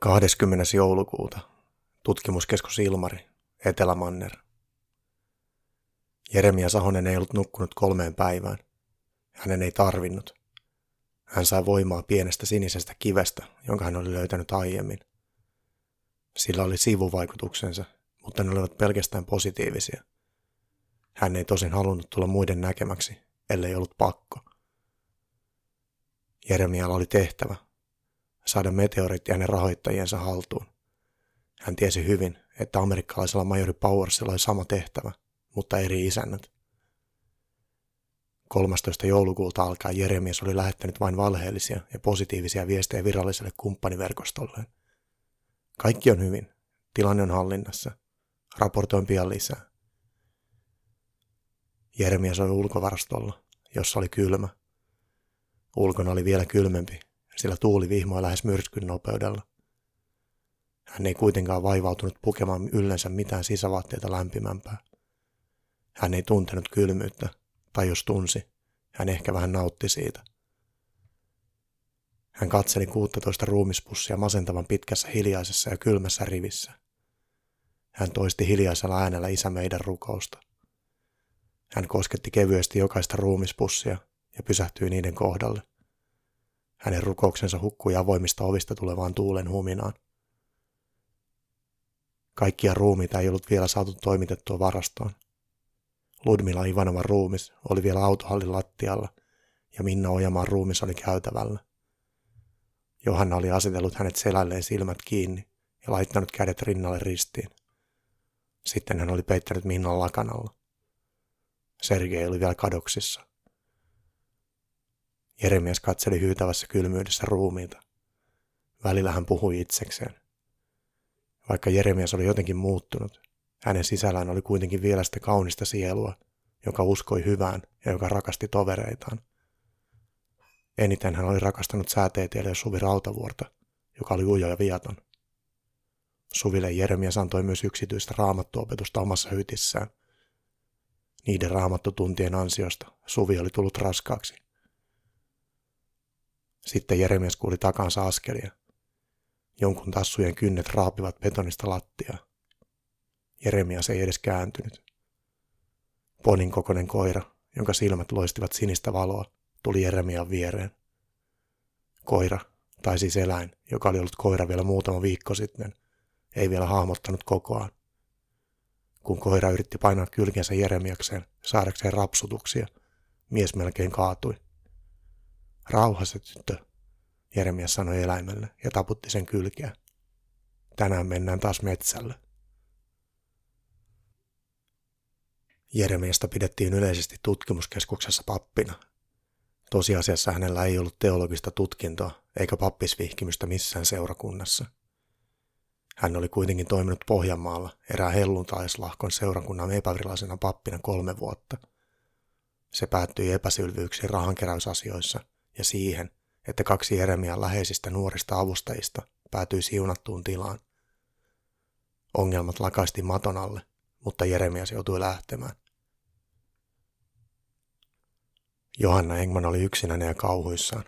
20. joulukuuta. Tutkimuskeskus Ilmari, Etelämanner. Jeremia Sahonen ei ollut nukkunut kolmeen päivään. Hänen ei tarvinnut. Hän sai voimaa pienestä sinisestä kivestä, jonka hän oli löytänyt aiemmin. Sillä oli sivuvaikutuksensa, mutta ne olivat pelkästään positiivisia. Hän ei tosin halunnut tulla muiden näkemäksi, ellei ollut pakko. Jeremialla oli tehtävä, saada meteorit ja hänen rahoittajiensa haltuun. Hän tiesi hyvin, että amerikkalaisella majori Powersilla oli sama tehtävä, mutta eri isännät. 13. joulukuuta alkaen Jeremias oli lähettänyt vain valheellisia ja positiivisia viestejä viralliselle kumppaniverkostolleen. Kaikki on hyvin. Tilanne on hallinnassa. Raportoin pian lisää. Jeremias oli ulkovarastolla, jossa oli kylmä. Ulkona oli vielä kylmempi sillä tuuli vihmoi lähes myrskyn nopeudella. Hän ei kuitenkaan vaivautunut pukemaan yllensä mitään sisävaatteita lämpimämpää. Hän ei tuntenut kylmyyttä, tai jos tunsi, hän ehkä vähän nautti siitä. Hän katseli 16 ruumispussia masentavan pitkässä hiljaisessa ja kylmässä rivissä. Hän toisti hiljaisella äänellä isä meidän rukousta. Hän kosketti kevyesti jokaista ruumispussia ja pysähtyi niiden kohdalle. Hänen rukouksensa hukkui avoimista ovista tulevaan tuulen huminaan. Kaikkia ruumiita ei ollut vielä saatu toimitettua varastoon. Ludmila Ivanovan ruumis oli vielä autohallin lattialla ja Minna Ojamaan ruumis oli käytävällä. Johanna oli asetellut hänet selälleen silmät kiinni ja laittanut kädet rinnalle ristiin. Sitten hän oli peittänyt Minnan lakanalla. Sergei oli vielä kadoksissa. Jeremias katseli hyytävässä kylmyydessä ruumiita. Välillä hän puhui itsekseen. Vaikka Jeremias oli jotenkin muuttunut, hänen sisällään oli kuitenkin vielä sitä kaunista sielua, joka uskoi hyvään ja joka rakasti tovereitaan. Eniten hän oli rakastanut sääteetielle Suvi Rautavuorta, joka oli ujo ja viaton. Suville Jeremias antoi myös yksityistä raamattuopetusta omassa hytissään. Niiden raamattotuntien ansiosta Suvi oli tullut raskaaksi sitten Jeremias kuuli takansa askelia. Jonkun tassujen kynnet raapivat betonista lattiaa. Jeremias ei edes kääntynyt. Ponin kokoinen koira, jonka silmät loistivat sinistä valoa, tuli Jeremian viereen. Koira, tai siis eläin, joka oli ollut koira vielä muutama viikko sitten, ei vielä hahmottanut kokoaan. Kun koira yritti painaa kylkensä Jeremiakseen saadakseen rapsutuksia, mies melkein kaatui. Rauhassa tyttö, Jeremias sanoi eläimelle ja taputti sen kylkeä. Tänään mennään taas metsälle. Jeremiasta pidettiin yleisesti tutkimuskeskuksessa pappina. Tosiasiassa hänellä ei ollut teologista tutkintoa eikä pappisvihkimystä missään seurakunnassa. Hän oli kuitenkin toiminut Pohjanmaalla erään helluntaislahkon seurakunnan epävirallisena pappina kolme vuotta. Se päättyi epäsylvyyksiin rahankeräysasioissa – ja siihen, että kaksi Jeremian läheisistä nuorista avustajista päätyi siunattuun tilaan. Ongelmat lakaisti maton alle, mutta Jeremias joutui lähtemään. Johanna Engman oli yksinäinen ja kauhuissaan.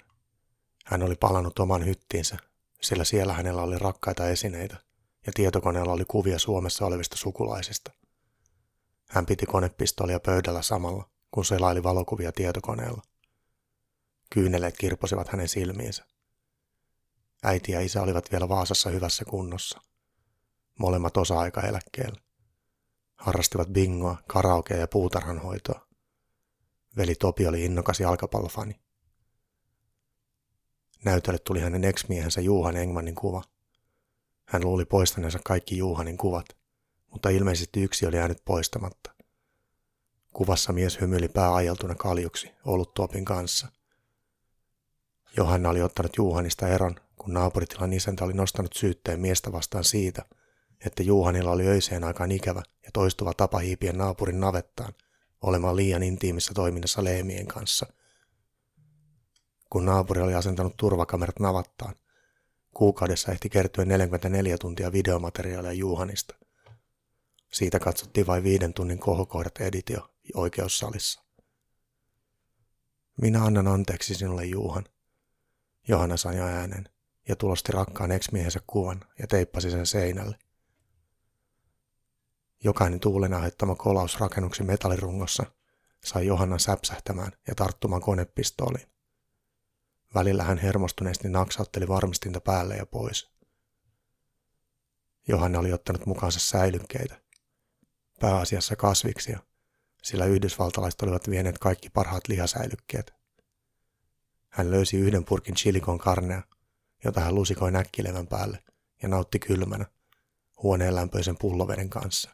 Hän oli palannut oman hyttiinsä, sillä siellä hänellä oli rakkaita esineitä ja tietokoneella oli kuvia Suomessa olevista sukulaisista. Hän piti konepistoolia pöydällä samalla, kun selaili valokuvia tietokoneella. Kyyneleet kirposivat hänen silmiinsä. Äiti ja isä olivat vielä Vaasassa hyvässä kunnossa. Molemmat osa-aikaeläkkeellä. Harrastivat bingoa, karaokea ja puutarhanhoitoa. Veli Topi oli innokas jalkapallofani. Näytölle tuli hänen ex-miehensä Juhan Engmanin kuva. Hän luuli poistaneensa kaikki Juhanin kuvat, mutta ilmeisesti yksi oli jäänyt poistamatta. Kuvassa mies hymyili pää ajeltuna kaljuksi tuopin kanssa. Johanna oli ottanut Juhanista eron, kun naapuritilan isäntä oli nostanut syytteen miestä vastaan siitä, että Juhanilla oli öiseen aikaan ikävä ja toistuva tapa hiipiä naapurin navettaan olemaan liian intiimissä toiminnassa leemien kanssa. Kun naapuri oli asentanut turvakamerat navattaan, kuukaudessa ehti kertyä 44 tuntia videomateriaalia Juhanista. Siitä katsottiin vain viiden tunnin kohokohdat editio oikeussalissa. Minä annan anteeksi sinulle, Juhan, Johanna sanoi äänen, ja tulosti rakkaan eksmiehensä kuvan ja teippasi sen seinälle. Jokainen tuulen aiheuttama kolaus rakennuksen metallirungossa sai Johanna säpsähtämään ja tarttumaan konepistooliin. Välillä hän hermostuneesti naksautteli varmistinta päälle ja pois. Johanna oli ottanut mukaansa säilykkeitä, pääasiassa kasviksia, sillä yhdysvaltalaiset olivat vieneet kaikki parhaat lihasäilykkeet. Hän löysi yhden purkin chilikon karnea, jota hän lusikoi näkkilevän päälle ja nautti kylmänä huoneen lämpöisen pulloveden kanssa.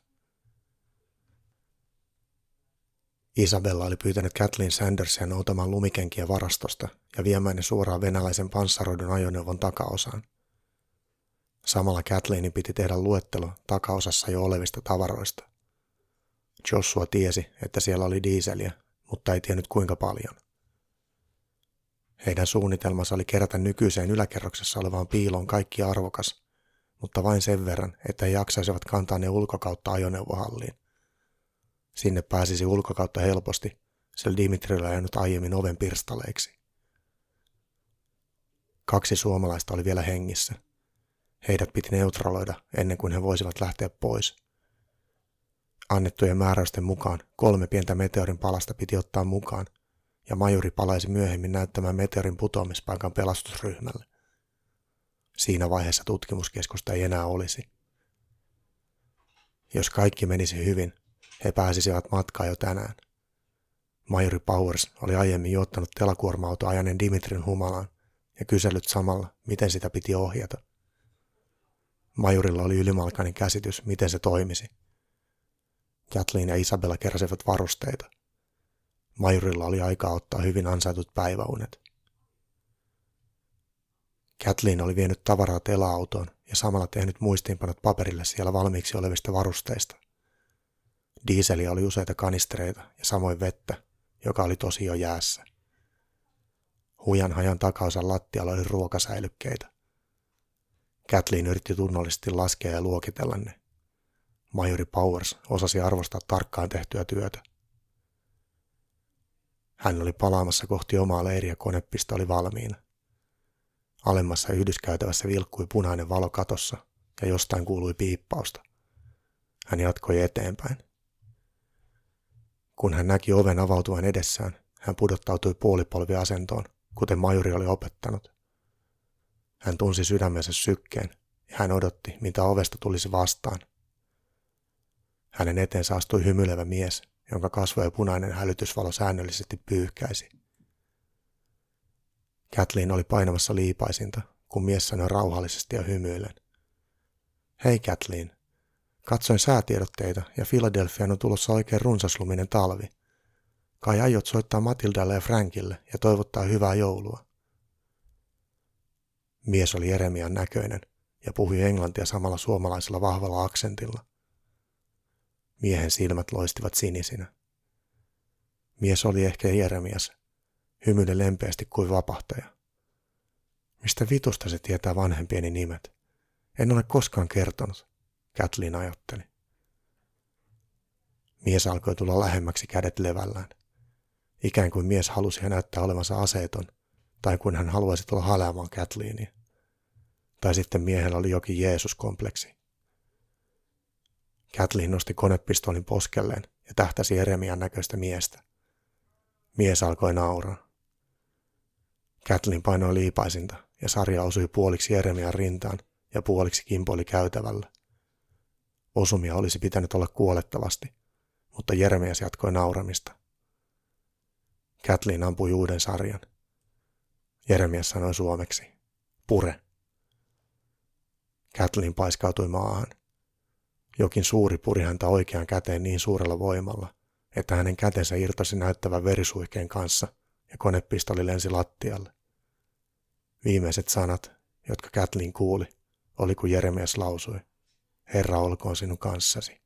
Isabella oli pyytänyt Kathleen Sandersia noutamaan lumikenkiä varastosta ja viemään ne suoraan venäläisen panssaroidun ajoneuvon takaosaan. Samalla Kathleenin piti tehdä luettelo takaosassa jo olevista tavaroista. Joshua tiesi, että siellä oli diiseliä, mutta ei tiennyt kuinka paljon. Heidän suunnitelmansa oli kerätä nykyiseen yläkerroksessa olevaan piiloon kaikki arvokas, mutta vain sen verran, että he jaksaisivat kantaa ne ulkokautta ajoneuvohalliin. Sinne pääsisi ulkokautta helposti, sillä Dimitrilla ei jäänyt aiemmin oven pirstaleiksi. Kaksi suomalaista oli vielä hengissä. Heidät piti neutraloida ennen kuin he voisivat lähteä pois. Annettujen määräysten mukaan kolme pientä meteorin palasta piti ottaa mukaan, ja majuri palaisi myöhemmin näyttämään meteorin putoamispaikan pelastusryhmälle. Siinä vaiheessa tutkimuskeskusta ei enää olisi. Jos kaikki menisi hyvin, he pääsisivät matkaan jo tänään. Majori Powers oli aiemmin jo ottanut telakuorma-auto ajaneen Dimitrin humalaan ja kysellyt samalla, miten sitä piti ohjata. Majurilla oli ylimalkainen käsitys, miten se toimisi. Kathleen ja Isabella keräsivät varusteita. Majurilla oli aikaa ottaa hyvin ansaitut päiväunet. Kathleen oli vienyt tavaraa tela-autoon ja samalla tehnyt muistiinpanot paperille siellä valmiiksi olevista varusteista. Diiseliä oli useita kanistereita ja samoin vettä, joka oli tosi jo jäässä. Hujan hajan takaosan lattialla oli ruokasäilykkeitä. Kathleen yritti tunnollisesti laskea ja luokitella ne. Majori Powers osasi arvostaa tarkkaan tehtyä työtä. Hän oli palaamassa kohti omaa leiriä konepista oli valmiina. Alemmassa yhdyskäytävässä vilkkui punainen valo katossa ja jostain kuului piippausta. Hän jatkoi eteenpäin. Kun hän näki oven avautuvan edessään, hän pudottautui puolipolviasentoon, kuten majuri oli opettanut. Hän tunsi sydämensä sykkeen ja hän odotti, mitä ovesta tulisi vastaan. Hänen eteensä astui hymyilevä mies, jonka kasvoja punainen hälytysvalo säännöllisesti pyyhkäisi. Kathleen oli painamassa liipaisinta, kun mies sanoi rauhallisesti ja hymyillen. Hei Kathleen, Katsoin säätiedotteita ja Philadelphiaan on tulossa oikein runsasluminen talvi. Kai aiot soittaa Matildalle ja Frankille ja toivottaa hyvää joulua. Mies oli Jeremian näköinen ja puhui englantia samalla suomalaisella vahvalla aksentilla. Miehen silmät loistivat sinisinä. Mies oli ehkä Jeremias, hymyille lempeästi kuin vapahtaja. Mistä vitusta se tietää vanhempieni nimet? En ole koskaan kertonut. Kathleen ajatteli. Mies alkoi tulla lähemmäksi kädet levällään. Ikään kuin mies halusi näyttää olevansa aseeton, tai kuin hän haluaisi tulla haleamaan Kathleenia. Tai sitten miehellä oli jokin Jeesus-kompleksi. Kathleen nosti konepistoolin poskelleen ja tähtäsi Jeremian näköistä miestä. Mies alkoi nauraa. Kathleen painoi liipaisinta ja sarja osui puoliksi Jeremian rintaan ja puoliksi kimpoili käytävällä. Osumia olisi pitänyt olla kuolettavasti, mutta Jeremias jatkoi nauramista. Kathleen ampui uuden sarjan. Jeremias sanoi suomeksi, pure. Kathleen paiskautui maahan. Jokin suuri puri häntä oikeaan käteen niin suurella voimalla, että hänen kätensä irtosi näyttävän verisuihkeen kanssa ja konepistoli lensi lattialle. Viimeiset sanat, jotka Kathleen kuuli, oli kuin Jeremias lausui. Herra olkoon sinun kanssasi.